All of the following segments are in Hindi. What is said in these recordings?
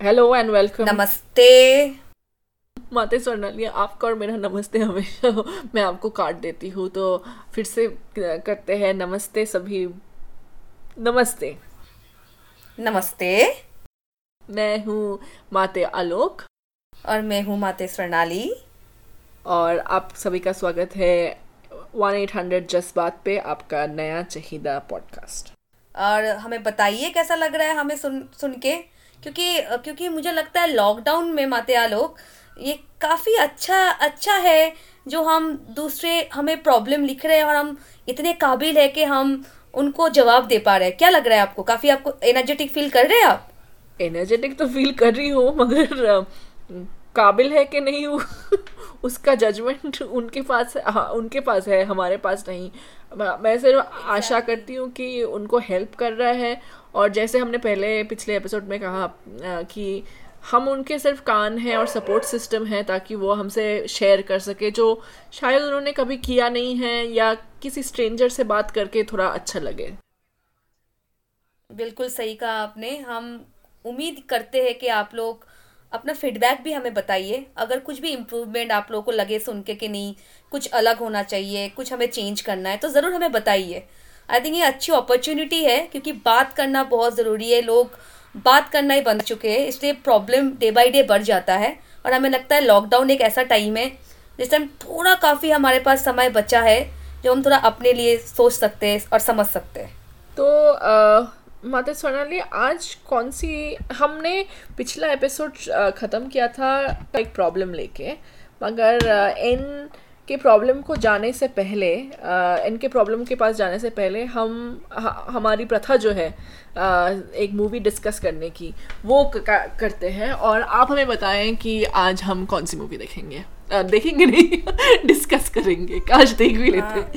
हेलो एंड वेलकम नमस्ते। माते स्वर्णाली आपका और मेरा नमस्ते हमेशा। मैं आपको काट देती हूँ तो फिर से करते हैं नमस्ते सभी। नमस्ते। नमस्ते। मैं हूँ माते आलोक। और मैं हूँ माते स्वर्णाली। और आप सभी का स्वागत है वन एट हंड्रेड जज्बात पे आपका नया चाहिदा पॉडकास्ट। और हमें बताइए कैसा लग रहा है हमें सुन सुन के? क्योंकि क्योंकि मुझे लगता है लॉकडाउन में माते आलोक ये काफ़ी अच्छा अच्छा है जो हम दूसरे, हमें प्रॉब्लम लिख रहे हैं और हम इतने काबिल है कि हम उनको जवाब दे पा रहे हैं। क्या लग रहा है आपको? काफ़ी आपको एनर्जेटिक फील कर रहे हैं आप? एनर्जेटिक तो फील कर रही हूँ, मगर काबिल है कि नहीं उसका जजमेंट उनके पास हाँ उनके पास है, हमारे पास नहीं। मैं सिर्फ़ आशा करती हूँ कि उनको हेल्प कर रहा है। और जैसे हमने पहले पिछले एपिसोड में कहा कि हम उनके सिर्फ़ कान हैं और सपोर्ट सिस्टम है ताकि वो हमसे शेयर कर सके जो शायद उन्होंने कभी किया नहीं है या किसी स्ट्रेंजर से बात करके थोड़ा अच्छा लगे। बिल्कुल सही कहा आपने। हम उम्मीद करते हैं कि आप लोग अपना फीडबैक भी हमें बताइए। अगर कुछ भी इम्प्रूवमेंट आप लोगों को लगे सुन के कि नहीं, कुछ अलग होना चाहिए, कुछ हमें चेंज करना है तो ज़रूर हमें बताइए। आई थिंक ये अच्छी अपॉर्चुनिटी है, क्योंकि बात करना बहुत ज़रूरी है। लोग बात करना ही बन चुके हैं, इसलिए प्रॉब्लम डे बाई डे बढ़ जाता है। और हमें लगता है लॉकडाउन एक ऐसा टाइम है, जिस टाइम थोड़ा काफ़ी हमारे पास समय बचा है, जो हम थोड़ा अपने लिए सोच सकते हैं और समझ सकते हैं। तो माता सोनाली आज कौन सी हमने पिछला एपिसोड ख़त्म किया था एक प्रॉब्लम लेके, मगर एन के प्रॉब्लम को जाने से पहले एन के प्रॉब्लम के पास जाने से पहले हम हमारी प्रथा जो है एक मूवी डिस्कस करने की, वो करते हैं और आप हमें बताएँ कि आज हम कौन सी मूवी देखेंगे। देखेंगे नहीं डिस्कस करेंगे। काश देख भी लेते। हाँ।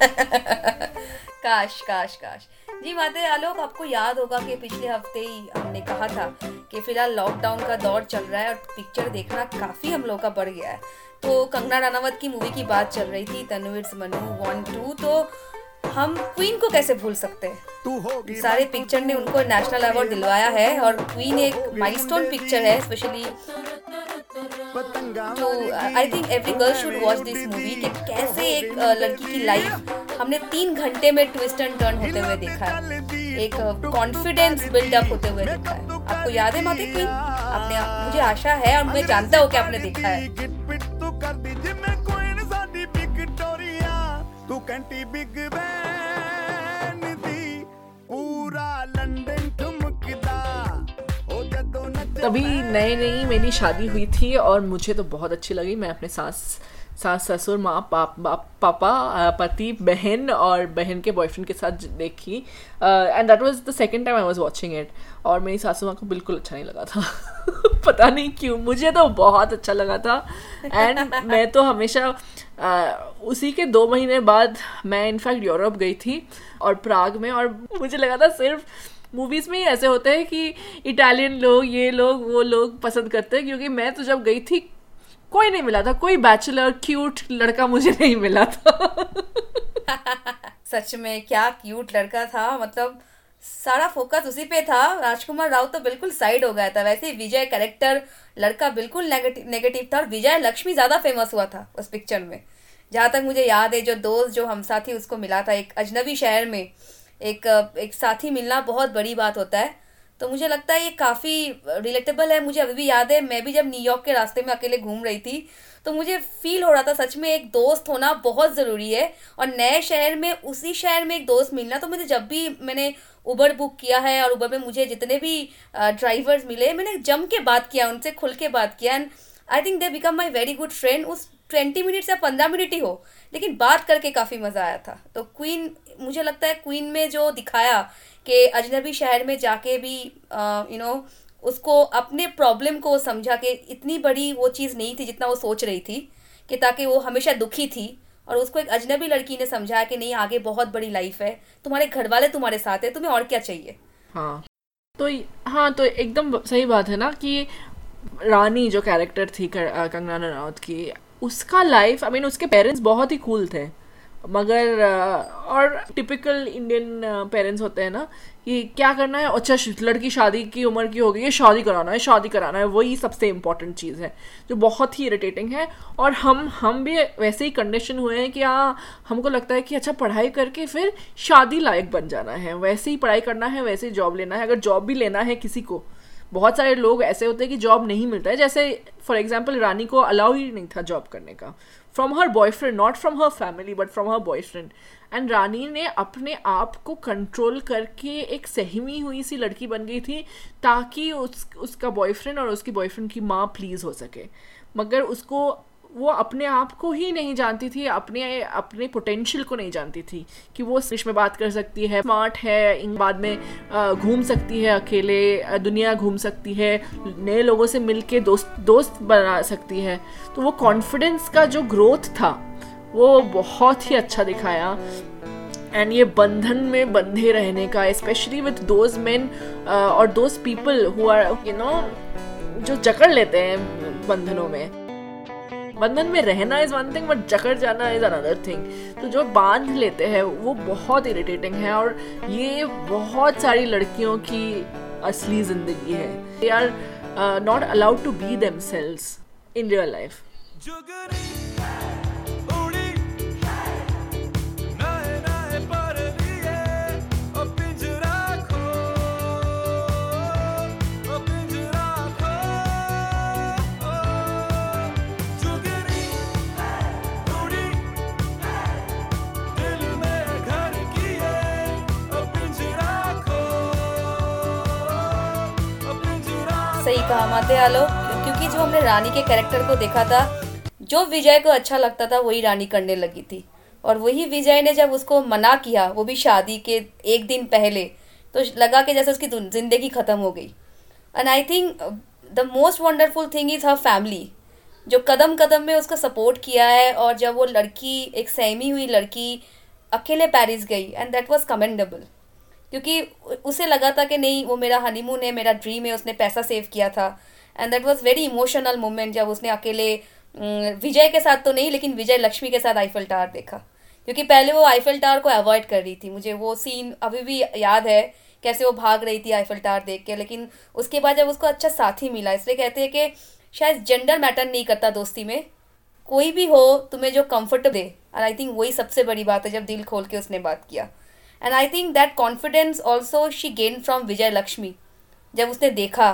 काश काश काश। जी माते आलोक आपको याद होगा कि पिछले हफ़्ते ही हमने कहा था कि फ़िलहाल लॉकडाउन का दौर चल रहा है और पिक्चर देखना काफ़ी हम लोग का बढ़ गया है। तो कंगना रानावत की मूवी की बात चल रही थी तनवीर मनु वन टू तो हम क्वीन को कैसे भूल सकते हैं? सारे पिक्चर ने उनको नेशनल अवार्ड दिलवाया है और क्वीन एक माइलस्टोन पिक्चर है स्पेशली तो I think every girl should watch this movie कि कैसे एक लड़की की लाइफ हमने तीन घंटे में ट्विस्ट एंड टर्न होते हुए देखा है। एक कॉन्फिडेंस बिल्डअप होते हुए देखा है। आपको याद है माती क्वीन आपने मुझे आशा है और मैं जानता हूँ कि आपने देखा है। तभी नई नई मेरी शादी हुई थी और मुझे तो बहुत अच्छी लगी। मैं अपने सास सास ससुर माँ पाप, पापा पति बहन और बहन के बॉयफ्रेंड के साथ देखी। And that was the second time I was watching it और मेरी सासू माँ को बिल्कुल अच्छा नहीं लगा था। पता नहीं क्यों मुझे तो बहुत अच्छा लगा था। एंड मैं तो हमेशा uh, उसी के दो महीने बाद मैं इनफैक्ट यूरोप गई थी और प्राग में। और मुझे लगा था सिर्फ़ मूवीज़ में ही ऐसे होते हैं कि इटालियन लोग ये लोग वो लोग पसंद करते हैं। क्योंकि मैं तो जब गई थी कोई नहीं मिला था, कोई बैचलर क्यूट लड़का मुझे नहीं मिला था। सच में क्या क्यूट लड़का था मतलब सारा फोकस उसी पे था। राजकुमार राव तो बिल्कुल साइड हो गया था, वैसे विजय कैरेक्टर लड़का बिल्कुल नेगेटिव था और विजय लक्ष्मी ज़्यादा फ़ेमस हुआ था उस पिक्चर में। जहाँ तक मुझे याद है, जो दोस्त, जो हम साथी उसको मिला था एक अजनबी शहर में। एक एक साथी मिलना बहुत बड़ी बात होता है। तो मुझे लगता है ये काफ़ी रिलेटेबल है, मुझे अभी भी याद है, मैं भी जब न्यूयॉर्क के रास्ते में अकेले घूम रही थी तो मुझे फील हो रहा था सच में एक दोस्त होना बहुत ज़रूरी है, और नए शहर में उसी शहर में एक दोस्त मिलना तो मुझे जब भी मैंने उबर बुक किया है, और उबर में मुझे जितने भी ड्राइवर्स मिले, मैंने जम के बात किया, उनसे खुल के बात किया and I think they become my very good friend उस ट्वेंटी मिनट्स या पंद्रह मिनट ही हो, लेकिन बात करके काफ़ी मज़ा आया था। तो क्वीन मुझे लगता है क्वीन में जो दिखाया कि अजनबी शहर में जाके भी यू नो उसको अपने प्रॉब्लम को समझा के इतनी बड़ी वो चीज़ नहीं थी जितना वो सोच रही थी, कि ताकि वो हमेशा दुखी थी, और उसको एक अजनबी लड़की ने समझाया कि नहीं, आगे बहुत बड़ी लाइफ है, तुम्हारे घर वाले तुम्हारे साथ है, तुम्हें और क्या चाहिए? हाँ। तो हाँ तो एकदम सही बात है ना कि रानी जो कैरेक्टर थी कंगना रनौत की उसका लाइफ आई मीन उसके पेरेंट्स बहुत ही कूल थे। मगर और टिपिकल इंडियन पेरेंट्स होते हैं ना, कि क्या करना है? अच्छा लड़की शादी की उम्र की हो गई है शादी कराना है, शादी कराना है, वही सबसे इंपॉर्टेंट चीज़ है, जो बहुत ही इरिटेटिंग है। और हम हम भी वैसे ही कंडीशन हुए हैं कि हाँ हमको लगता है कि अच्छा पढ़ाई करके फिर शादी लायक बन जाना है। वैसे ही पढ़ाई करना है, वैसे ही जॉब लेना है। अगर जॉब भी लेना है किसी को बहुत सारे लोग ऐसे होते हैं कि जॉब नहीं मिलता है। जैसे फॉर एग्ज़ाम्पल रानी को अलाउ ही नहीं था जॉब करने का। From her boyfriend not from her family but from her boyfriend and Rani ने अपने आप को कंट्रोल करके एक सहमी हुई सी लड़की बन गई थी, ताकि उस, उसका बॉयफ्रेंड और उसकी बॉयफ्रेंड की माँ प्लीज़ हो सके। मगर उसको वो अपने आप को ही नहीं जानती थी, अपने अपने पोटेंशियल को नहीं जानती थी कि वो इंग्लिश में बात कर सकती है स्मार्ट है, इन बाद में घूम सकती है अकेले दुनिया घूम सकती है, नए लोगों से मिल के दोस्त दोस्त बना सकती है। तो वो कॉन्फिडेंस का जो ग्रोथ था, वो बहुत ही अच्छा दिखाया। एंड ये बंधन में बंधे रहने का स्पेशली विथ दोज मैन और those people who are you know जो जकड़ लेते हैं बंधनों में। बंधन में रहना इज़ वन थिंग बट जकड़ जाना इज़ अनदर थिंग तो जो बाँध लेते हैं, वो बहुत इरिटेटिंग है और ये बहुत सारी लड़कियों की असली ज़िंदगी है. They are not allowed to be themselves in real life सही कहा, माते आलो। क्योंकि जो हमने रानी के कैरेक्टर को देखा था, जो विजय को अच्छा लगता था, वही रानी करने लगी थी। और वही विजय ने जब उसको मना किया, वो भी शादी के एक दिन पहले तो लगा कि जैसे उसकी ज़िंदगी खत्म हो गई। And I think the most wonderful thing is her family जो कदम कदम में उसका सपोर्ट किया है, और जब वो लड़की, एक सहमी हुई लड़की, अकेले पेरिस गई एंड दैट वॉज़ कमेंडेबल क्योंकि उसे लगा था कि नहीं, वो मेरा हनीमून है, मेरा ड्रीम है, उसने पैसा सेव किया था। And that was very emotional moment जब उसने अकेले विजय के साथ तो नहीं, लेकिन विजय लक्ष्मी के साथ आईफल टावर देखा। क्योंकि पहले वो आईफल टावर को अवॉइड कर रही थी। मुझे वो सीन अभी भी याद है, कैसे वो भाग रही थी आईफल टावर देख के, लेकिन उसके बाद जब उसको अच्छा साथी मिला, इसलिए कहते हैं कि शायद जेंडर मैटर नहीं करता दोस्ती में। कोई भी हो, तुम्हें जो कंफर्ट दे और आई थिंक वही सबसे बड़ी बात है, जब दिल खोल के उसने बात किया। And I think that confidence also she gain from Vijay Lakshmi जब उसने देखा.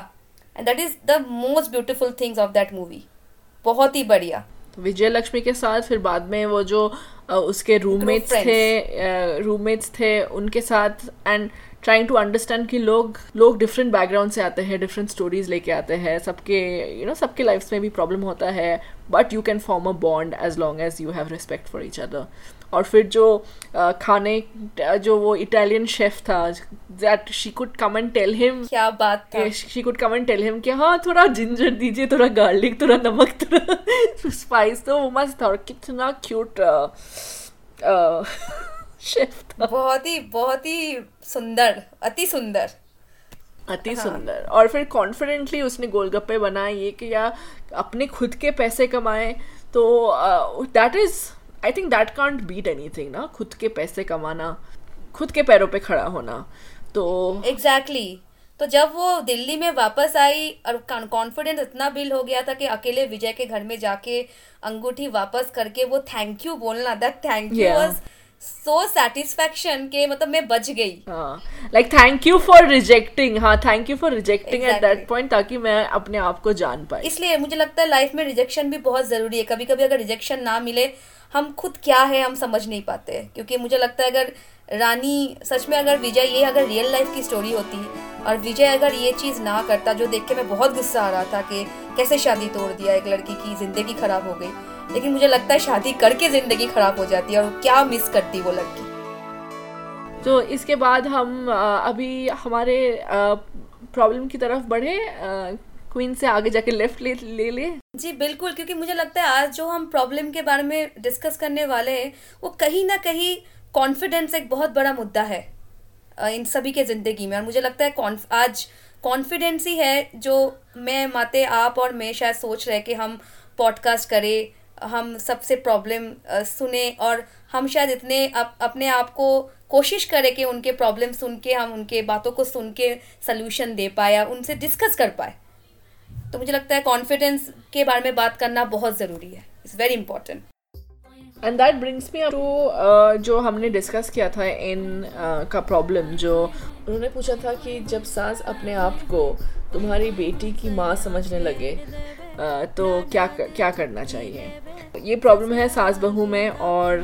And that is the most beautiful things of that movie बहुत ही बढ़िया. विजय लक्ष्मी के साथ फिर बाद में वो जो उसके रूममेट्स थे रूममेट्स थे उनके साथ एंड ट्राइंग टू अंडरस्टैंड कि लोग लोग डिफरेंट बैकग्राउंड से आते हैं डिफरेंट स्टोरीज लेके आते हैं सबके यू नो सबके लाइफ में भी प्रॉब्लम होता है but you can form a bond as long as you have respect for each other और फिर जो खाने जो वो इटालियन शेफ था that she could come and tell him क्या बात था। She could come and tell him कि हाँ थोड़ा जिंजर दीजिए थोड़ा गार्लिक थोड़ा नमक थोड़ा स्पाइस तो वो मस्त था और कितना क्यूट शेफ था। बहुत ही बहुत ही सुंदर अति सुंदर। अति हाँ. सुंदर। और फिर कॉन्फिडेंटली उसने गोलगप्पे बनाए ये कि या अपने खुद के पैसे कमाए तो that is I think that can't beat anything ना खुद के पैसे कमाना खुद के पैरों पे खड़ा होना तो एग्जैक्टली exactly. तो जब वो दिल्ली में वापस आई और कॉन्फिडेंस इतना बिल हो गया था कि अकेले विजय के घर में जाके अंगूठी वापस करके वो थैंक यू बोलना that thank you was so satisfaction के मतलब मैं बच गई। Like thank you for rejecting हाँ thank you for rejecting at that point ताकि मैं अपने आप को जान पाए इसलिए मुझे लगता है लाइफ में रिजेक्शन भी बहुत ज़रूरी है। कभी कभी अगर रिजेक्शन ना मिले हम खुद क्या है हम समझ नहीं पाते, क्योंकि मुझे लगता है अगर रानी, सच में अगर विजय, ये अगर रियल लाइफ की स्टोरी होती और विजय अगर ये चीज़ ना करता, जो देख के मैं बहुत गुस्सा आ रहा था कि कैसे शादी तोड़ दिया, एक लड़की की ज़िंदगी खराब हो गई। लेकिन मुझे लगता है शादी करके ज़िंदगी खराब हो जाती है और क्या मिस करती वो लड़की। तो इसके बाद हम अभी हमारे प्रॉब्लम की तरफ़ बढ़े क्वीन से आगे जाके लेफ़्ट ले ले ले जी बिल्कुल क्योंकि मुझे लगता है आज जो हम प्रॉब्लम के बारे में डिस्कस करने वाले हैं वो कहीं ना कहीं कॉन्फिडेंस एक बहुत बड़ा मुद्दा है इन सभी के ज़िंदगी में। और मुझे लगता है आज कॉन्फिडेंस ही है जो मैं माते आप और मैं शायद सोच रहे कि हम पॉडकास्ट करें हम सबसे प्रॉब्लम सुने और हम शायद इतने अप, अपने आप को कोशिश करें कि उनके प्रॉब्लम सुन के हम उनके बातों को सुन के सोल्यूशन दे पाए या उनसे डिस्कस कर पाए। तो मुझे लगता है कॉन्फिडेंस के बारे में बात करना बहुत ज़रूरी है। It's very important and that brings me to जो हमने डिस्कस किया था इन का प्रॉब्लम जो उन्होंने पूछा था कि जब सास अपने आप को तुम्हारी बेटी की माँ समझने लगे uh, तो क्या क्या करना चाहिए? ये प्रॉब्लम है सास बहू में और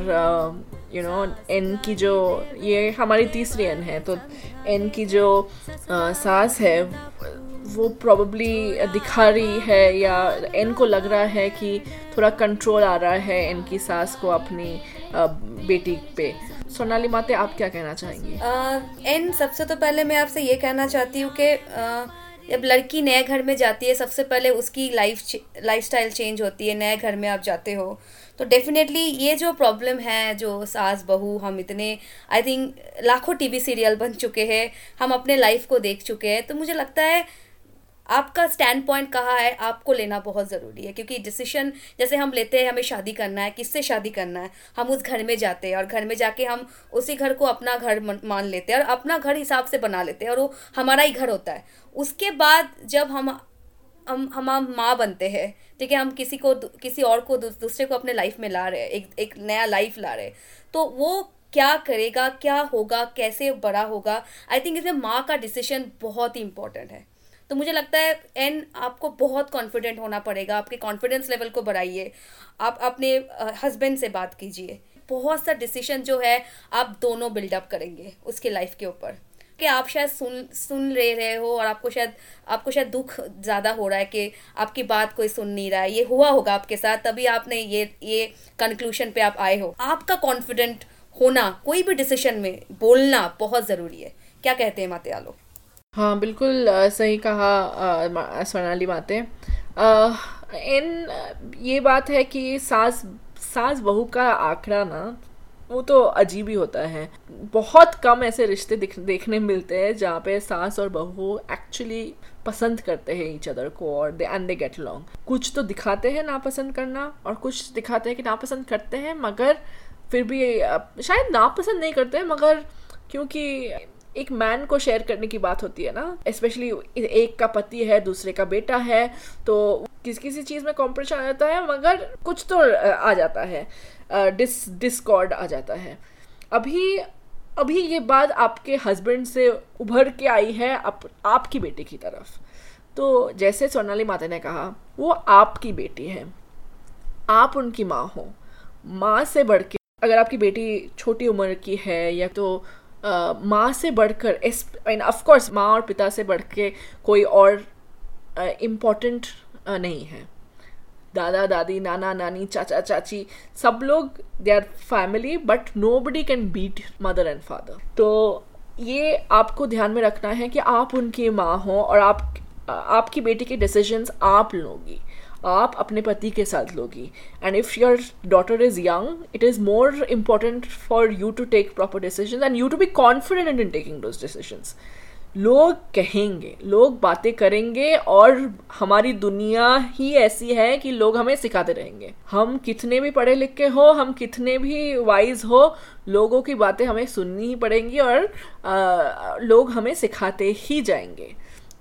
यू नो एन की जो ये हमारी तीसरी एन है तो एन की जो uh, सास है वो प्रॉब्ली दिखा रही है या एन को लग रहा है कि थोड़ा कंट्रोल आ रहा है इनकी सास को अपनी बेटी पे। सोनाली, माते, आप क्या कहना चाहेंगी? एन, सबसे तो पहले मैं आपसे ये कहना चाहती हूँ कि जब लड़की नए घर में जाती है, सबसे पहले उसकी लाइफ लाइफ स्टाइल चेंज होती है, नए घर में आप जाते हो तो डेफिनेटली ये जो प्रॉब्लम है, जो सास, बहू, हम इतने आई थिंक लाखों टीवी सीरियल बन चुके हैं, हम अपने लाइफ को देख चुके हैं तो मुझे लगता है आपका स्टैंड पॉइंट कहाँ है, आपको लेना बहुत ज़रूरी है, क्योंकि डिसीशन जैसे हम लेते हैं, हमें शादी करना है, किससे शादी करना है? हम उस घर में जाते हैं और घर में जाके हम उसी घर को अपना घर मान लेते हैं और अपना घर हिसाब से बना लेते हैं और वो हमारा ही घर होता है। उसके बाद जब हम हम हम माँ बनते हैं, ठीक है, हम किसी को किसी और को दूसरे को अपने लाइफ में ला रहे हैं, एक एक नया लाइफ ला रहे हैं तो वो क्या करेगा, क्या होगा, कैसे बड़ा होगा? आई थिंक इसमें माँ का डिसीज़न बहुत ही इंपॉर्टेंट है। तो मुझे लगता है एन आपको बहुत कॉन्फिडेंट होना पड़ेगा, आपके कॉन्फिडेंस लेवल को बढ़ाइए। आप अपने हस्बैंड से बात कीजिए। बहुत सा डिसीज़न जो है, आप दोनों बिल्डअप करेंगे उसके लाइफ के ऊपर। कि आप शायद सुन सुन ले रहे हो और आपको शायद आपको शायद दुख ज़्यादा हो रहा है कि आपकी बात कोई सुन नहीं रहा है। ये हुआ होगा आपके साथ, तभी आपने ये ये कंक्लूशन पे आप आए हो। आपका कॉन्फिडेंट होना, कोई भी डिसीज़न में बोलना बहुत ज़रूरी है। क्या कहते हैं माते आलो? हाँ बिल्कुल सही कहा सोनाली बातें। इन, ये बात है कि सास सास बहू का आंकड़ा ना, वो तो अजीब ही होता है। बहुत कम ऐसे रिश्ते दिख, देखने मिलते हैं जहाँ पे सास और बहू एक्चुअली पसंद करते हैं ईच अदर को और they and they get long कुछ तो दिखाते हैं नापसंद करना और कुछ दिखाते हैं कि नापसंद करते हैं, मगर फिर भी शायद नापसंद नहीं करते हैं मगर क्योंकि एक मैन को शेयर करने की बात होती है ना? स्पेशली एक का पति है दूसरे का बेटा है तो किसी किसी चीज़ में कॉम्पिटिशन आ जाता है मगर कुछ तो आ जाता है। डिस डिस्कॉर्ड आ जाता है। अभी अभी ये बात आपके हस्बैंड से उभर के आई है आप, आपकी बेटी की तरफ़। तो जैसे सोनाली माता ने कहा वो आपकी बेटी है। आप उनकी माँ हो। माँ से बढ़ के अगर आपकी बेटी छोटी उम्र की है या तो माँ से बढ़कर, इस ऑफकोर्स माँ और पिता से बढ़ के कोई और इम्पोर्टेंट नहीं है। दादा, दादी, नाना, नानी, चाचा, चाची, सब लोग they are family but nobody can beat mother and father तो ये आपको ध्यान में रखना है कि आप उनकी माँ हो और आप, आपकी बेटी के डिसीजंस आप लोगी। आप अपने पति के साथ लोगी। And if your daughter is young it is more important for you to take proper decision and you to be confident in taking those decisions लोग कहेंगे लोग बातें करेंगे और हमारी दुनिया ही ऐसी है कि लोग हमें सिखाते रहेंगे। हम कितने भी पढ़े लिखे हो हम कितने भी वाइज हो लोगों की बातें हमें सुननी ही पड़ेंगी और आ, लोग हमें सिखाते ही जाएँगे।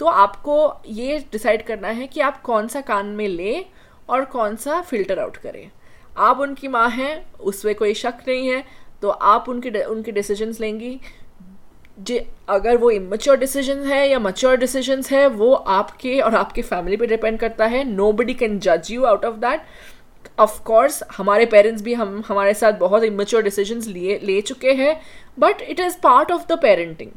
तो आपको ये डिसाइड करना है कि आप कौन सा कान में ले और कौन सा फ़िल्टर आउट करें। आप उनकी माँ हैं, उसमें कोई शक नहीं है तो आप उनके उनके डिसीजंस लेंगी। जे, अगर वो इमेच्योर डिसीज़न है या मच्योर डिसीजंस है, वो आपके और आपके फैमिली पे डिपेंड करता है। नो बडी कैन जज you out of that of course हमारे पेरेंट्स भी हम, हमारे साथ बहुत इमेच्योर डिसीज़न लिए, ले चुके हैं but it is part of the parenting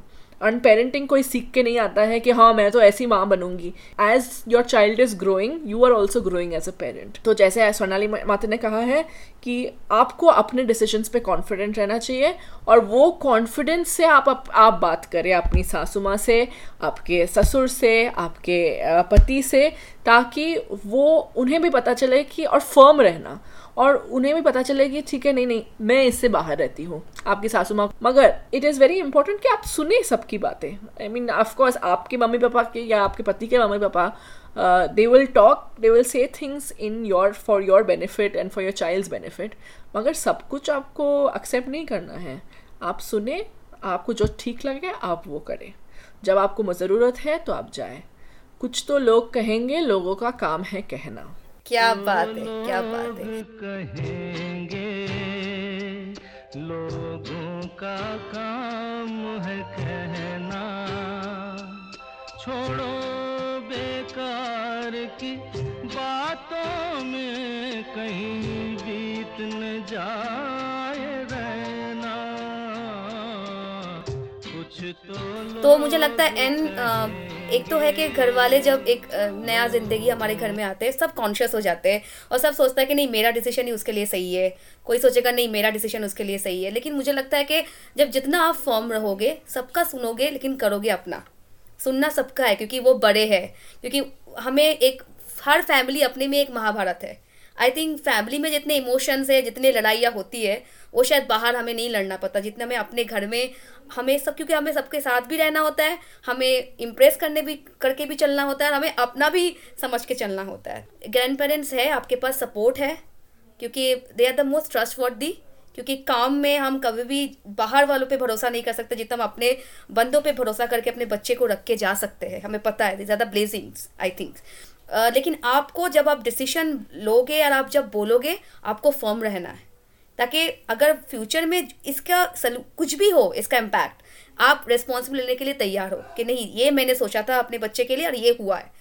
unparenting कोई सीख के नहीं आता है कि हाँ मैं तो ऐसी माँ बनूँगी। As your child is growing you are also growing as a parent तो जैसे स्वर्णाली माता ने कहा है कि आपको अपने डिसीजंस पे कॉन्फिडेंट रहना चाहिए और वो कॉन्फिडेंस से आप अप, आप बात करें अपनी सासू माँ से आपके ससुर से आपके पति से ताकि वो उन्हें भी पता चले कि और फर्म रहना। और उन्हें भी पता चले कि ठीक है, नहीं नहीं, मैं इससे बाहर रहती हूँ, आपकी सासू माँ। मगर इट इज़ वेरी इंपॉर्टेंट कि आप सुने सबकी बातें। आई मीन ऑफकोर्स आपके मम्मी पापा के या आपके पति के mummy papa they will talk they will say things in your for your benefit and for your child benefit मगर सब कुछ आपको एक्सेप्ट नहीं करना है। आप सुने, आपको जो ठीक लगे, आप वो करें। जब आपको ज़रूरत है तो आप जाए। कुछ तो लोग कहेंगे, लोगों का काम है कहना। क्या बात है क्या बात है। कहेंगे लोगों का काम है कहना। छोड़ो बेकार की बातों में कहीं बीत न जाए रहना। कुछ तो तो मुझे लगता है एन एक तो है कि घर वाले जब एक नया ज़िंदगी हमारे घर में आते हैं, सब कॉन्शियस हो जाते हैं और सब सोचता है कि नहीं, मेरा डिसीज़न ही उसके लिए सही है। कोई सोचेगा, नहीं, मेरा डिसीज़न उसके लिए सही है। लेकिन मुझे लगता है कि जब जितना आप फॉर्म रहोगे, सबका सुनोगे, लेकिन करोगे अपना। सुनना सबका है, क्योंकि वो बड़े हैं। क्योंकि हमें एक, हर फैमिली अपने में एक महाभारत है। आई थिंक फैमिली में जितने इमोशंस है, जितने लड़ाइयाँ होती है, वो शायद बाहर हमें नहीं लड़ना पड़ता। जितना हमें अपने घर में, हमें सब, क्योंकि हमें सबके साथ भी रहना होता है, हमें इम्प्रेस करने भी, करके भी चलना होता है हमें अपना भी समझ के चलना होता है। ग्रैंड पेरेंट्स है, आपके पास सपोर्ट है, क्योंकि they are the most trusted क्योंकि काम में हम कभी भी बाहर वालों पे भरोसा नहीं कर सकते, जितना हम अपने बंदों पे भरोसा करके अपने बच्चे को रख के जा सकते हैं। हमें पता है ज़्यादा ब्लेजिंग्स आई थिंक लेकिन आपको जब आप डिसीशन लोगे और आप जब बोलोगे, आपको फॉर्म रहना है। ताकि अगर फ्यूचर में इसका कुछ भी हो, इसका इम्पैक्ट आप रिस्पॉन्सिबल लेने के लिए तैयार हो कि नहीं, ये मैंने सोचा था अपने बच्चे के लिए और ये हुआ है।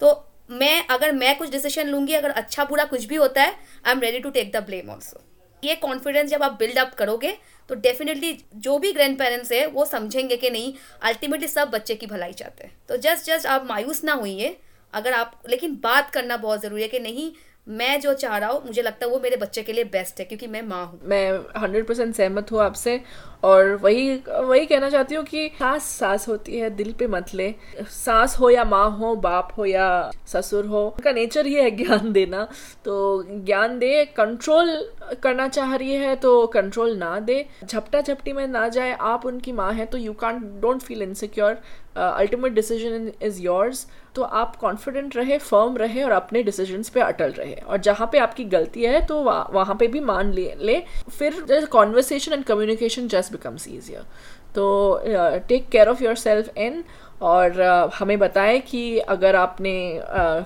तो मैं, अगर मैं कुछ डिसीज़न लूँगी, अगर अच्छा बुरा कुछ भी होता है I am ready to take the blame also ये कॉन्फिडेंस जब आप बिल्ड अप करोगे तो डेफिनेटली जो भी ग्रैंड पेरेंट्स है, वो समझेंगे कि नहीं अल्टीमेटली सब बच्चे की भलाई चाहते हैं। तो जस्ट जस्ट आप मायूस ना हुई अगर आप, लेकिन बात करना बहुत ज़रूरी है कि नहीं, मैं जो चाह रहा हूँ, मुझे लगता है वो मेरे बच्चे के लिए बेस्ट है, क्योंकि मैं माँ हूँ। मैं हंड्रेड परसेंट सहमत हूँ आपसे, और वही वही कहना चाहती हूँ कि सास सास होती है, दिल पे मत ले। सास हो या माँ हो, बाप हो या ससुर हो, उनका नेचर ही है ज्ञान देना। तो ज्ञान दे कंट्रोल करना चाह रही है तो कंट्रोल ना दे। झपटा झपटी में ना जाए, आप उनकी माँ है तो you can don't feel insecure ultimate decision is yours तो आप कॉन्फिडेंट रहे फर्म रहे और अपने डिसीजंस पे अटल रहे। और जहाँ पे आपकी गलती है तो वह, वहाँ पे भी मान ले ले फिर conversation and communication just becomes easier तो take care of yourself in और uh, हमें बताएँ कि अगर आपने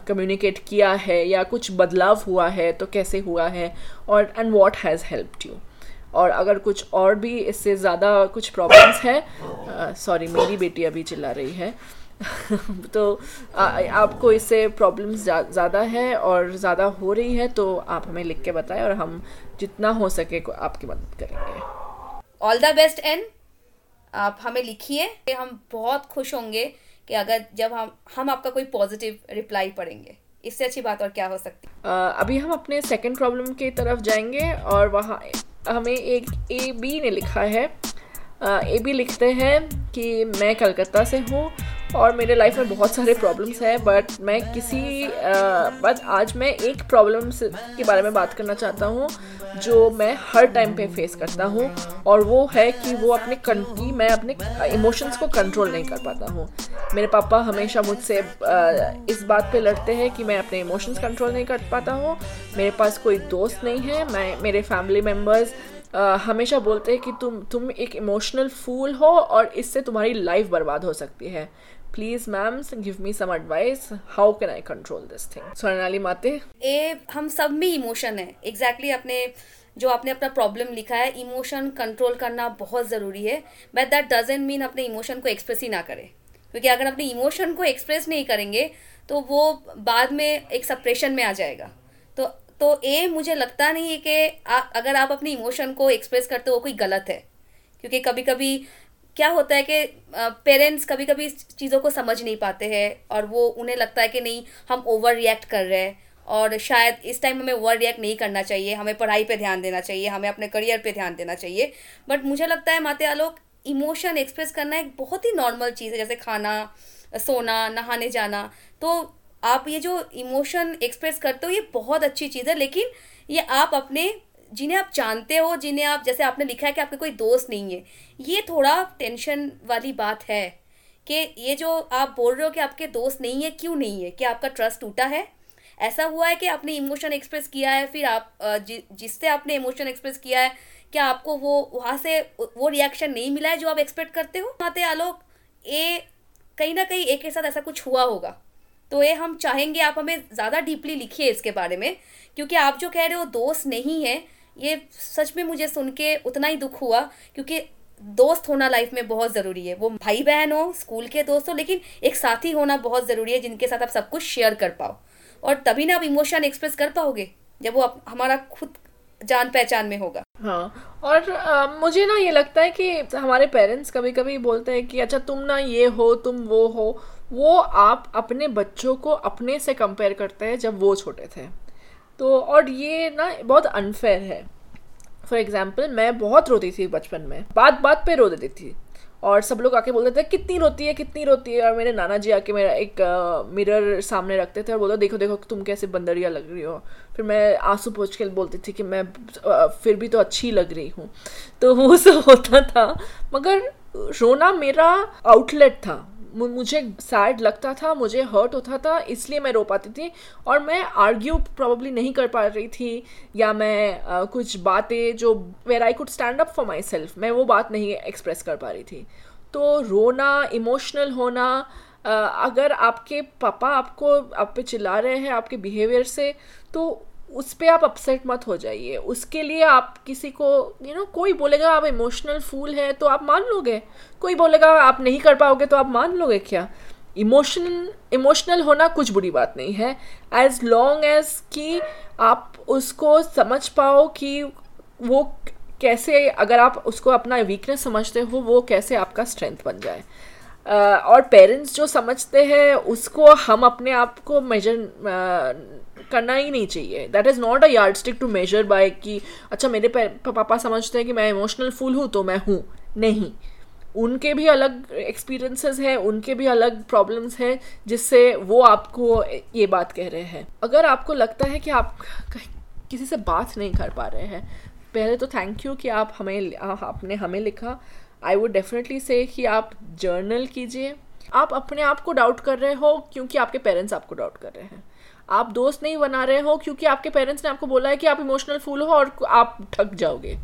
कम्युनिकेट uh, किया है या कुछ बदलाव हुआ है तो कैसे हुआ है और and what has helped you और अगर कुछ और भी इससे ज़्यादा कुछ प्रॉब्लम्स है सॉरी मेरी बेटी अभी चिल्ला रही है। तो आ, आपको इससे प्रॉब्लम्स ज़्यादा है और ज़्यादा हो रही है तो आप हमें लिख के बताएँ और हम जितना हो सके आपकी मदद करेंगे। ऑल द बेस्ट एन आप हमें लिखिए हम बहुत खुश होंगे कि अगर जब हम हम आपका कोई पॉजिटिव रिप्लाई पढ़ेंगे। इससे अच्छी बात और क्या हो सकती? है अभी हम अपने सेकंड प्रॉब्लम की तरफ़ जाएँगे और वहाँ हमें एक ए बी ने लिखा है। ए बी लिखते हैं कि मैं कलकत्ता से हूँ और मेरे लाइफ में बहुत सारे प्रॉब्लम्स हैं बट मैं किसी बट आज मैं एक प्रॉब्लम के बारे में बात करना चाहता हूँ जो मैं हर टाइम पे फेस करता हूँ और वो है कि वो अपने की मैं अपने इमोशंस को कंट्रोल नहीं कर पाता हूँ। मेरे पापा हमेशा मुझसे इस बात पे लड़ते हैं कि मैं अपने इमोशंस कंट्रोल नहीं कर पाता हूँ। मेरे पास कोई दोस्त नहीं है मैं मेरे फैमिली मेंबर्स Uh, हमेशा बोलते हैं कि तुम तुम एक इमोशनल फूल हो और इससे तुम्हारी लाइफ बर्बाद हो सकती है। Please ma'am give me some advice how can I control this thing Swarnali Mate ए, हम सब में इमोशन है. एग्जैक्टली exactly अपने जो आपने अपना प्रॉब्लम लिखा है इमोशन कंट्रोल करना बहुत ज़रूरी है. बट दैट डजेंट मीन अपने इमोशन को एक्सप्रेस ही ना करें. क्योंकि अगर अपने इमोशन को एक्सप्रेस नहीं करेंगे तो वो बाद में एक सप्रेशन में आ जाएगा. तो तो ए, मुझे लगता नहीं है कि अगर आप अपने इमोशन को एक्सप्रेस करते हो कोई गलत है. क्योंकि कभी कभी क्या होता है कि पेरेंट्स कभी कभी चीज़ों को समझ नहीं पाते हैं और वो उन्हें लगता है कि नहीं, हम ओवर रिएक्ट कर रहे हैं और शायद इस टाइम हमें ओवर रिएक्ट नहीं करना चाहिए, हमें पढ़ाई पे ध्यान देना चाहिए, हमें अपने करियर पे ध्यान देना चाहिए। बट मुझे लगता है, माते आलोक इमोशन एक्सप्रेस करना एक बहुत ही नॉर्मल चीज़ है, जैसे खाना, सोना, नहाने जाना। तो आप ये जो इमोशन एक्सप्रेस करते हो, ये बहुत अच्छी चीज़ है, लेकिन ये आप अपने जिन्हें आप जानते हो जिन्हें आप जैसे आपने लिखा है कि आपके कोई दोस्त नहीं है ये थोड़ा टेंशन वाली बात है कि ये जो आप बोल रहे हो कि आपके दोस्त नहीं है क्यों नहीं है? कि आपका ट्रस्ट टूटा है? ऐसा हुआ है कि आपने इमोशन एक्सप्रेस किया है फिर आप जि, जिससे आपने इमोशन एक्सप्रेस किया है क्या आपको वो वहाँ से वो रिएक्शन नहीं मिला है जो आप एक्सपेक्ट करते हो? आते आलोक ये कहीं ना कहीं एक के साथ ऐसा कुछ हुआ होगा। तो ये हम चाहेंगे आप हमें ज़्यादा डीपली लिखिए इसके बारे में क्योंकि आप जो कह रहे हो दोस्त नहीं है ये सच में मुझे सुन के उतना ही दुख हुआ क्योंकि दोस्त होना लाइफ में बहुत ज़रूरी है। वो भाई बहन हो स्कूल के दोस्त हो लेकिन एक साथी होना बहुत ज़रूरी है जिनके साथ आप सब कुछ शेयर कर पाओ। और तभी ना आप इमोशन एक्सप्रेस कर पाओगे जब वो आप, हमारा खुद जान पहचान में होगा। हाँ और आ, मुझे ना ये लगता है कि हमारे पेरेंट्स कभी कभी बोलते हैं कि अच्छा तुम ना ये हो तुम वो हो। वो आप अपने बच्चों को अपने से कंपेयर करते हैं जब वो छोटे थे। तो और ये ना बहुत अनफेयर है। फॉर एग्ज़ाम्पल मैं बहुत रोती थी बचपन में। बात बात पे रो देती थी। और सब लोग आके बोलते थे, कितनी रोती है, कितनी रोती है? और मेरे नाना जी आके मेरा एक मिरर सामने रखते थे और बोलते, देखो देखो, तुम कैसे बंदरिया लग रही हो? फिर मैं आँसू पोछ के बोलती थी कि मैं फिर भी तो अच्छी लग रही हूँ। तो वो सब होता था। मगर रोना मेरा आउटलेट था। मुझे सैड लगता था मुझे हर्ट होता था इसलिए मैं रो पाती थी और मैं आर्ग्यू प्रॉब्ली नहीं कर पा रही थी या मैं uh, कुछ बातें जो where I could stand up for myself मैं वो बात नहीं एक्सप्रेस कर पा रही थी। तो रोना इमोशनल होना uh, अगर आपके पापा आपको आप पे चिल्ला रहे हैं आपके बिहेवियर से तो उस पर आप अपसेट मत हो जाइए। उसके लिए आप किसी को यू you नो know, कोई बोलेगा आप इमोशनल फूल है तो आप मान लोगे। कोई बोलेगा आप नहीं कर पाओगे तो आप मान लोगे क्या? इमोशन इमोशनल होना कुछ बुरी बात नहीं है। एज लॉन्ग एज कि आप उसको समझ पाओ कि वो कैसे अगर आप उसको अपना वीकनेस समझते हो वो कैसे आपका स्ट्रेंथ बन जाए। uh, और पेरेंट्स जो समझते हैं उसको हम अपने आप को मेजर करना ही नहीं चाहिए। That is not a yardstick to measure by कि अच्छा मेरे पापा समझते हैं कि मैं इमोशनल फुल हूँ तो मैं हूँ। नहीं। उनके भी अलग एक्सपीरियंसेस हैं, उनके भी अलग प्रॉब्लम्स हैं, जिससे वो आपको ये बात कह रहे हैं। अगर आपको लगता है कि आप किसी से बात नहीं कर पा रहे हैं, पहले तो थैंक यू कि आप हमें आपने हमें लिखा। आई वुड डेफिनेटली से कि आप जर्नल कीजिए। आप अपने आप को डाउट कर रहे हो, क्योंकि आपके पेरेंट्स आपको डाउट कर रहे हैं। आप दोस्त नहीं बना रहे हो क्योंकि आपके पेरेंट्स ने आपको बोला है कि आप इमोशनल फूल हो और आप ठग जाओगे।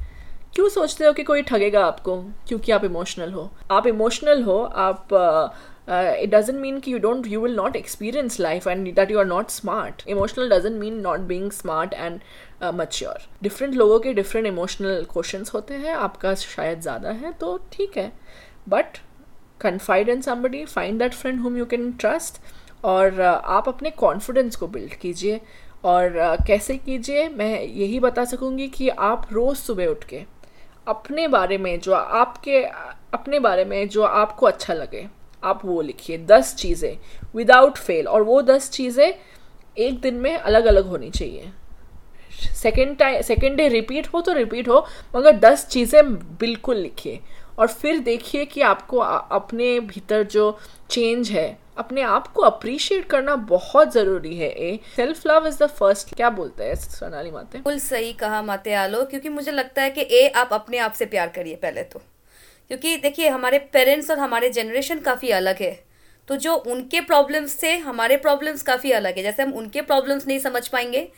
क्यों सोचते हो कि कोई ठगेगा आपको? क्योंकि आप इमोशनल हो। आप इमोशनल हो, आप इट डजेंट मीन कि you don't you will not experience life and that you are not smart emotional doesn't mean not being smart and mature different लोगों के डिफरेंट इमोशनल क्वेश्चन होते हैं, आपका शायद ज़्यादा है तो ठीक है। But confide in somebody find that friend whom you can trust और आप अपने कॉन्फिडेंस को बिल्ड कीजिए। और कैसे कीजिए? मैं यही बता सकूँगी कि आप रोज़ सुबह उठ के अपने बारे में जो आपके, अपने बारे में जो आपको अच्छा लगे, आप वो लिखिए। दस चीज़ें विदाउट फेल और वो दस चीज़ें एक दिन में अलग अलग होनी चाहिए। Second time second day repeat हो तो रिपीट हो, मगर दस चीज़ें बिल्कुल लिखिए। और फिर देखिए कि आपको अपने भीतर जो चेंज है अपने आप को अप्रिशिएट करना बहुत ज़रूरी है, ए? Self love is the first क्या बोलते हैं सोनाली माते? बिल्कुल सही कहा माते आलो, क्योंकि मुझे लगता है कि, ए, आप अपने आप से प्यार करिए पहले तो। क्योंकि देखिए, हमारे पेरेंट्स और हमारे जनरेशन काफ़ी अलग है। तो जो उनके प्रॉब्लम्स थे, हमारे प्रॉब्लम्स काफ़ी अलग है। जैसे हम उनके प्रॉब्लम्स नहीं समझ पाएँगे,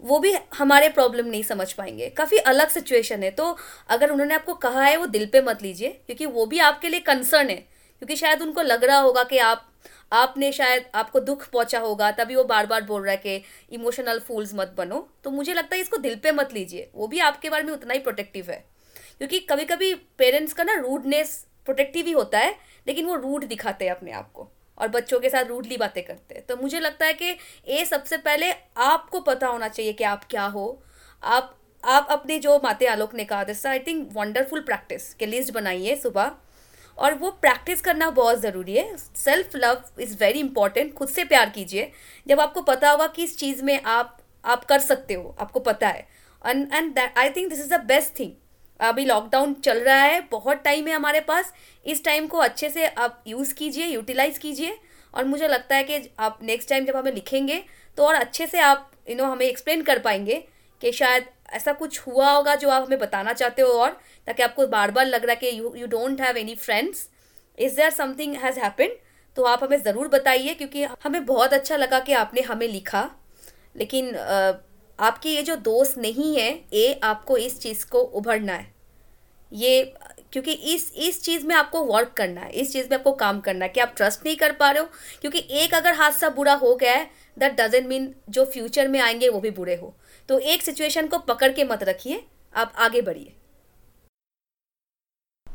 वो भी हमारे प्रॉब्लम नहीं समझ पाएँगे। काफ़ी अलग सिचुएशन है। तो अगर उन्होंने आपको कहा है, वो दिल पे मत लीजिए, क्योंकि वो भी आपके लिए कंसर्न है। क्योंकि शायद उनको लग रहा होगा कि आप आपने शायद आपको दुख पहुँचा होगा, तभी वो बार बार बोल रहा है कि इमोशनल फूल्स मत बनो। तो मुझे लगता है इसको दिल पे मत लीजिए। वो भी आपके बारे में उतना ही प्रोटेक्टिव है। क्योंकि कभी कभी पेरेंट्स का ना रूडनेस प्रोटेक्टिव ही होता है, लेकिन वो रूड दिखाते हैं अपने आप को और बच्चों के साथ रूडली बातें करते हैं। तो मुझे लगता है कि ये सबसे पहले आपको पता होना चाहिए कि आप क्या हो। आप आप अपने जो माते आलोक ने कहा this I think wonderful practice के लिस्ट बनाइए सुबह। और वो प्रैक्टिस करना बहुत ज़रूरी है. Self love is very important खुद से प्यार कीजिए. जब आपको पता होगा कि इस चीज़ में आप आप कर सकते हो आपको पता है. And and I think this is the best thing अभी लॉकडाउन चल रहा है बहुत टाइम है हमारे पास. इस टाइम को अच्छे से आप यूज़ कीजिए यूटिलाइज कीजिए. और मुझे लगता है कि आप नेक्स्ट टाइम जब हमें लिखेंगे तो और अच्छे से आप यू you नो know, हमें एक्सप्लेन कर पाएँगे कि शायद ऐसा कुछ हुआ होगा जो आप हमें बताना चाहते हो और, ताकि आपको बार बार लग रहा है कि you you don't have any friends is there something has happened तो आप हमें ज़रूर बताइए, क्योंकि हमें बहुत अच्छा लगा कि आपने हमें लिखा। लेकिन आपकी ये जो दोस्त नहीं है, ये आपको इस चीज़ को उभरना है। ये, क्योंकि इस इस चीज़ में आपको वर्क करना है, इस चीज़ में आपको काम करना है, कि आप ट्रस्ट नहीं कर पा रहे हो। क्योंकि एक अगर हादसा बुरा हो गया है दैट डजेंट मीन जो फ्यूचर में आएँगे वो भी बुरे हो। तो एक सिचुएशन को पकड़ के मत रखिए, आप आगे बढ़िए।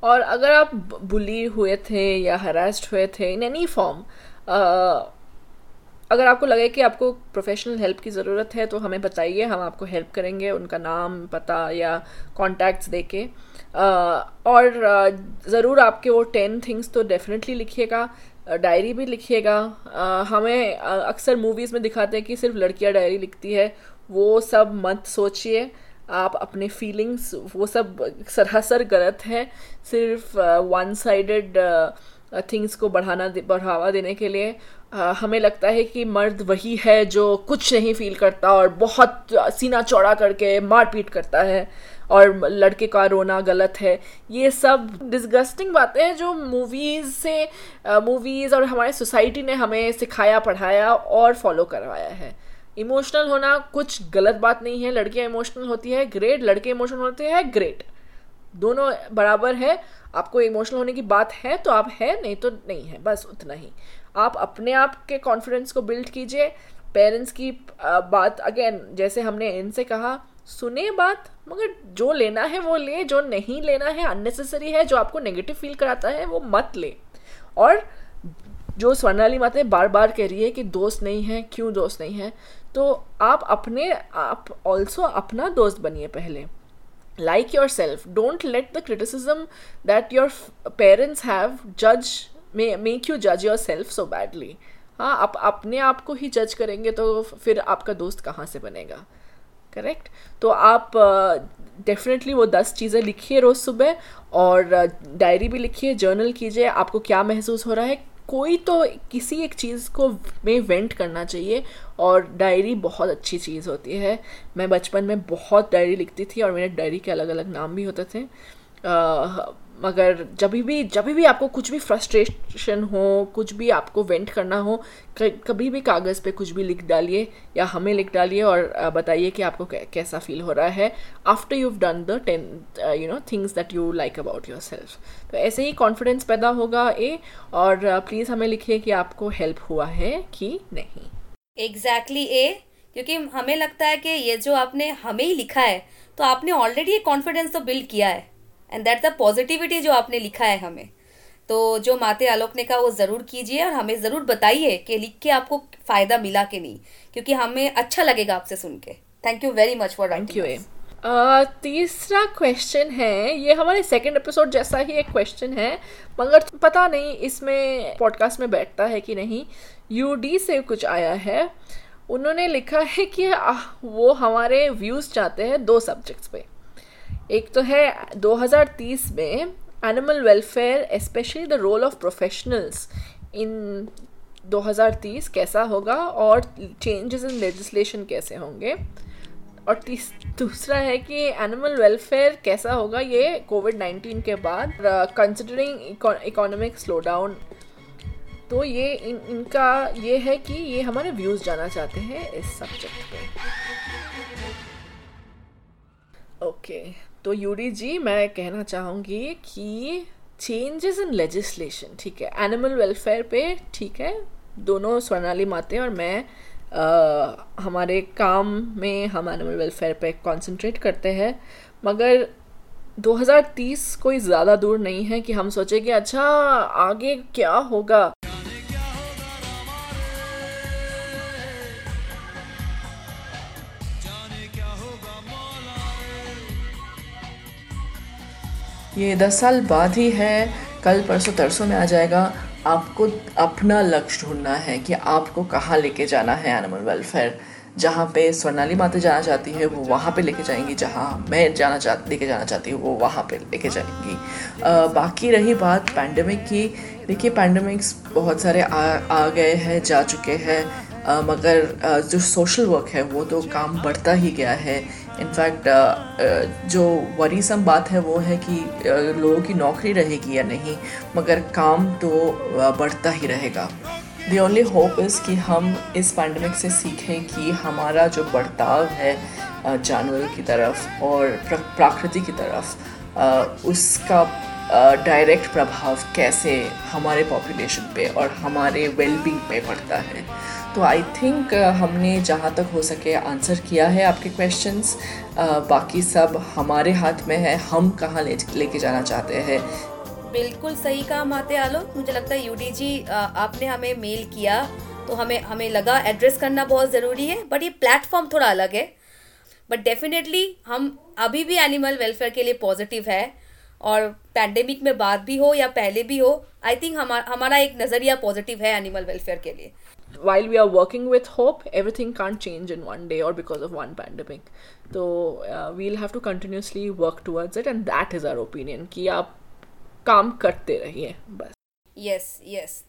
और अगर आप बुली हुए थे या हरास्ड हुए थे इन एनी फॉर्म अगर आपको लगे कि आपको प्रोफेशनल हेल्प की ज़रूरत है तो हमें बताइए, हम आपको हेल्प करेंगे उनका नाम, पता या कॉन्टैक्ट्स दे के और ज़रूर आपके वो टेन थिंग्स तो डेफिनेटली लिखिएगा डायरी भी लिखिएगा। हमें अक्सर मूवीज़ में दिखाते हैं कि सिर्फ़ लड़कियाँ डायरी लिखती है वो सब मत सोचिए। आप अपने फीलिंग्स वो सब सरासर गलत है। सिर्फ़ वन साइडेड थिंग्स को बढ़ाना बढ़ावा देने के लिए uh, हमें लगता है कि मर्द वही है जो कुछ नहीं फील करता और बहुत सीना चौड़ा करके मारपीट करता है और लड़के का रोना गलत है। ये सब डिस्गस्टिंग बातें हैं जो मूवीज़ से मूवीज़ और हमारे सोसाइटी ने हमें सिखाया पढ़ाया और फॉलो करवाया है। इमोशनल होना कुछ गलत बात नहीं है, लड़कियाँ इमोशनल होती है ग्रेट लड़के इमोशनल होते हैं ग्रेट दोनों बराबर है, आपको इमोशनल होने की बात है तो आप है, नहीं तो नहीं है, बस उतना ही। आप अपने आप के कॉन्फिडेंस को बिल्ड कीजिए पेरेंट्स की बात अगेन जैसे हमने इनसे कहा, सुने बात, मगर जो लेना है वो ले, जो नहीं लेना है अननेसेसरी है, जो आपको नेगेटिव फील कराता है, वो मत ले। और जो स्वर्णाली माता बार बार कह रही है कि दोस्त नहीं है, क्यों दोस्त नहीं है तो आप अपने आप ऑल्सो अपना दोस्त बनिए पहले। Like your self don't let the criticism that your parents have जज मेक यू जज योर सेल्फ सो बैडली हाँ आप अपने आप को ही जज करेंगे तो फिर आपका दोस्त कहाँ से बनेगा? करेक्ट तो आप डेफिनेटली uh, वो दस चीज़ें लिखिए रोज़ सुबह और डायरी uh, भी लिखिए जर्नल कीजिए आपको क्या महसूस हो रहा है? कोई तो किसी एक चीज़ को में वेंट करना चाहिए और डायरी बहुत अच्छी चीज़ होती है। मैं बचपन में बहुत डायरी लिखती थी और मेरे डायरी के अलग अलग नाम भी होते थे। मगर जब भी जब भी आपको कुछ भी फ्रस्ट्रेशन हो, कुछ भी आपको वेंट करना हो कभी भी कागज़ पे कुछ भी लिख डालिए या हमें लिख डालिए और बताइए कि आपको कैसा फील हो रहा है after you done the ten you know things that you like about yourself तो ऐसे ही कॉन्फिडेंस पैदा होगा ए, और प्लीज़ हमें लिखिए कि आपको हेल्प हुआ है कि नहीं। एग्जैक्टली exactly ए क्योंकि हमें लगता है कि ये जो आपने हमें ही लिखा है तो आपने ऑलरेडी ये कॉन्फिडेंस तो बिल्ड किया है। एंड दैट द पॉजिटिविटी जो आपने लिखा है हमें। तो जो माते आलोक ने कहा वो ज़रूर कीजिए और हमें ज़रूर बताइए कि लिख के आपको फ़ायदा मिला कि नहीं क्योंकि हमें अच्छा लगेगा आपसे सुन के। Thank you very much for thank you तीसरा क्वेश्चन है ये हमारे सेकंड एपिसोड जैसा ही एक क्वेश्चन है मगर पता नहीं इसमें पॉडकास्ट में बैठता है कि नहीं। यूडी से कुछ आया है। उन्होंने लिखा है कि आ, वो हमारे व्यूज़ चाहते हैं दो सब्जेक्ट्स पे। एक तो है 2030 में animal welfare specially the role of professionals in 2030 कैसा होगा और चेंजेस इन लेजिस्लेशन कैसे होंगे और दूसरा है कि एनिमल वेलफेयर कैसा होगा ये कोविड नाइन्टीन के बाद कंसिडरिंग इकोनॉमिक स्लो डाउन तो ये इन, इनका ये है कि ये हमारे व्यूज़ जाना चाहते हैं इस सब्जेक्ट पे ओके okay. तो यूडी जी मैं कहना चाहूँगी कि चेंजेस इन लेजिस्लेशन ठीक है? एनिमल वेलफेयर पे ठीक है? दोनों स्वर्णाली माते और मैं आ, हमारे काम में हम एनिमल वेलफेयर पे कंसंट्रेट करते हैं। मगर 2030 कोई ज़्यादा दूर नहीं है कि हम सोचें कि अच्छा आगे क्या होगा? ये दस साल बाद ही है। कल परसों तरसों में आ जाएगा। आपको अपना लक्ष्य ढूंढना है कि आपको कहाँ लेके जाना है एनिमल वेलफेयर जहाँ पे स्वर्णाली माता जाना चाहती है वो वहाँ पे लेके जाएँगी। जहाँ मैं जाना चाह लेके जाना चाहती हूँ वो वहाँ पे लेके जाएँगी। आ, बाकी रही बात पैंडमिक की। देखिए पैंडमिक्स बहुत सारे आ आ गए हैं जा चुके हैं। मगर आ, जो सोशल वर्क है वो तो काम बढ़ता ही गया है। इनफैक्ट जो वरीसम बात है वो है कि लोगों की नौकरी रहेगी या नहीं, मगर काम तो बढ़ता ही रहेगा। दी ओनली होप इज़ कि हम इस पैंडमिक से सीखें कि हमारा जो बर्ताव है जानवरों की तरफ़ और प्रकृति की तरफ़ उसका डायरेक्ट प्रभाव कैसे हमारे पॉपुलेशन पे और हमारे वेलबींग पे पड़ता है। तो आई थिंक हमने जहाँ तक हो सके आंसर किया है आपके क्वेश्चंस बाकी सब हमारे हाथ में है, हम कहाँ ले, लेके जाना चाहते हैं? बिल्कुल सही कहा माते आलो। मुझे लगता है यूडी जी आपने हमें मेल किया तो हमें हमें लगा एड्रेस करना बहुत ज़रूरी है बट ये प्लेटफॉर्म थोड़ा अलग है। बट डेफिनेटली हम अभी भी एनिमल वेलफेयर के लिए पॉजिटिव है, और पैंडेमिक में बाद भी हो या पहले भी हो आई थिंक हमा, हमारा एक नज़रिया पॉजिटिव है एनिमल वेलफेयर के लिए। While we are working with hope everything can't change in one day और बिकॉज़ ऑफ़ वन पैंडमिक तो we have to continuously work towards it and that is our opinion कि आप काम करते रहिए बस। यस यस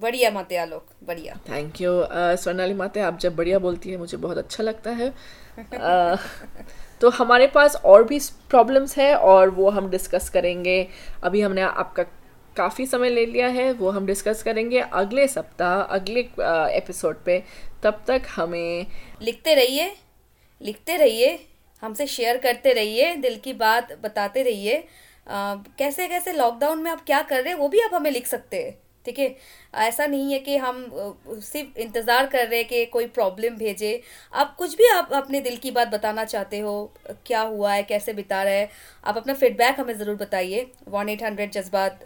बढ़िया माते आलोक बढ़िया। थैंक यू uh, स्वर्णाली माते आप जब बढ़िया बोलती है मुझे बहुत अच्छा लगता है। Uh, तो हमारे पास और भी प्रॉब्लम्स है और वो हम डिस्कस करेंगे। अभी हमने आपका काफ़ी समय ले लिया है, वो हम डिस्कस करेंगे अगले सप्ताह, अगले एपिसोड पे। तब तक हमें लिखते रहिए लिखते रहिए, हमसे शेयर करते रहिए, दिल की बात बताते रहिए। कैसे कैसे लॉकडाउन में आप क्या कर रहे हैं, वो भी आप हमें लिख सकते हैं। ठीक है? ऐसा नहीं है कि हम सिर्फ़ इंतज़ार कर रहे हैं कि कोई प्रॉब्लम भेजे। आप कुछ भी आप अपने दिल की बात बताना चाहते हो, क्या हुआ है, कैसे बिता रहे हैं, आप अपना फीडबैक हमें ज़रूर बताइए। One eight hundred Jazbaat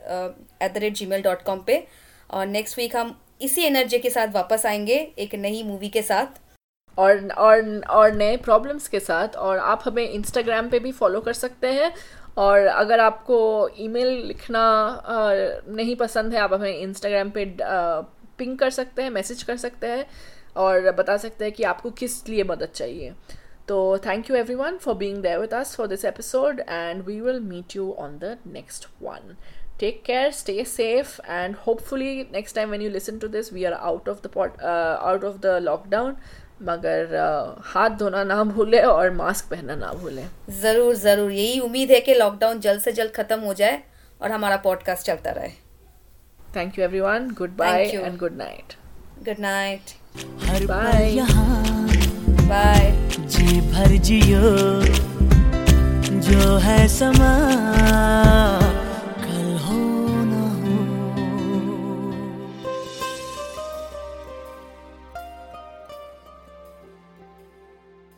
at the rate gmail dot com पर और नेक्स्ट वीक हम इसी एनर्जी के साथ वापस आएँगे, एक नई मूवी के साथ। और और और नए प्रॉब्लम्स के साथ। और आप हमें इंस्टाग्राम पे भी फॉलो कर सकते हैं। और अगर आपको ईमेल लिखना नहीं पसंद है आप हमें इंस्टाग्राम पे पिंग कर सकते हैं मैसेज कर सकते हैं और बता सकते हैं कि आपको किस लिए मदद चाहिए। तो thank you everyone for being there with us for this episode and we will meet you on the next one stay safe and hopefully next time when you listen to this we are out of the pot uh, out of the lockdown. मगर हाथ धोना ना भूले और मास्क पहनना ना भूले। ज़रूर ज़रूर। यही उम्मीद है कि लॉकडाउन जल्द से जल्द ख़त्म हो जाए और हमारा पॉडकास्ट चलता रहे। Thank you everyone goodbye and good night good night bye bye जी भर जियो जो है समा।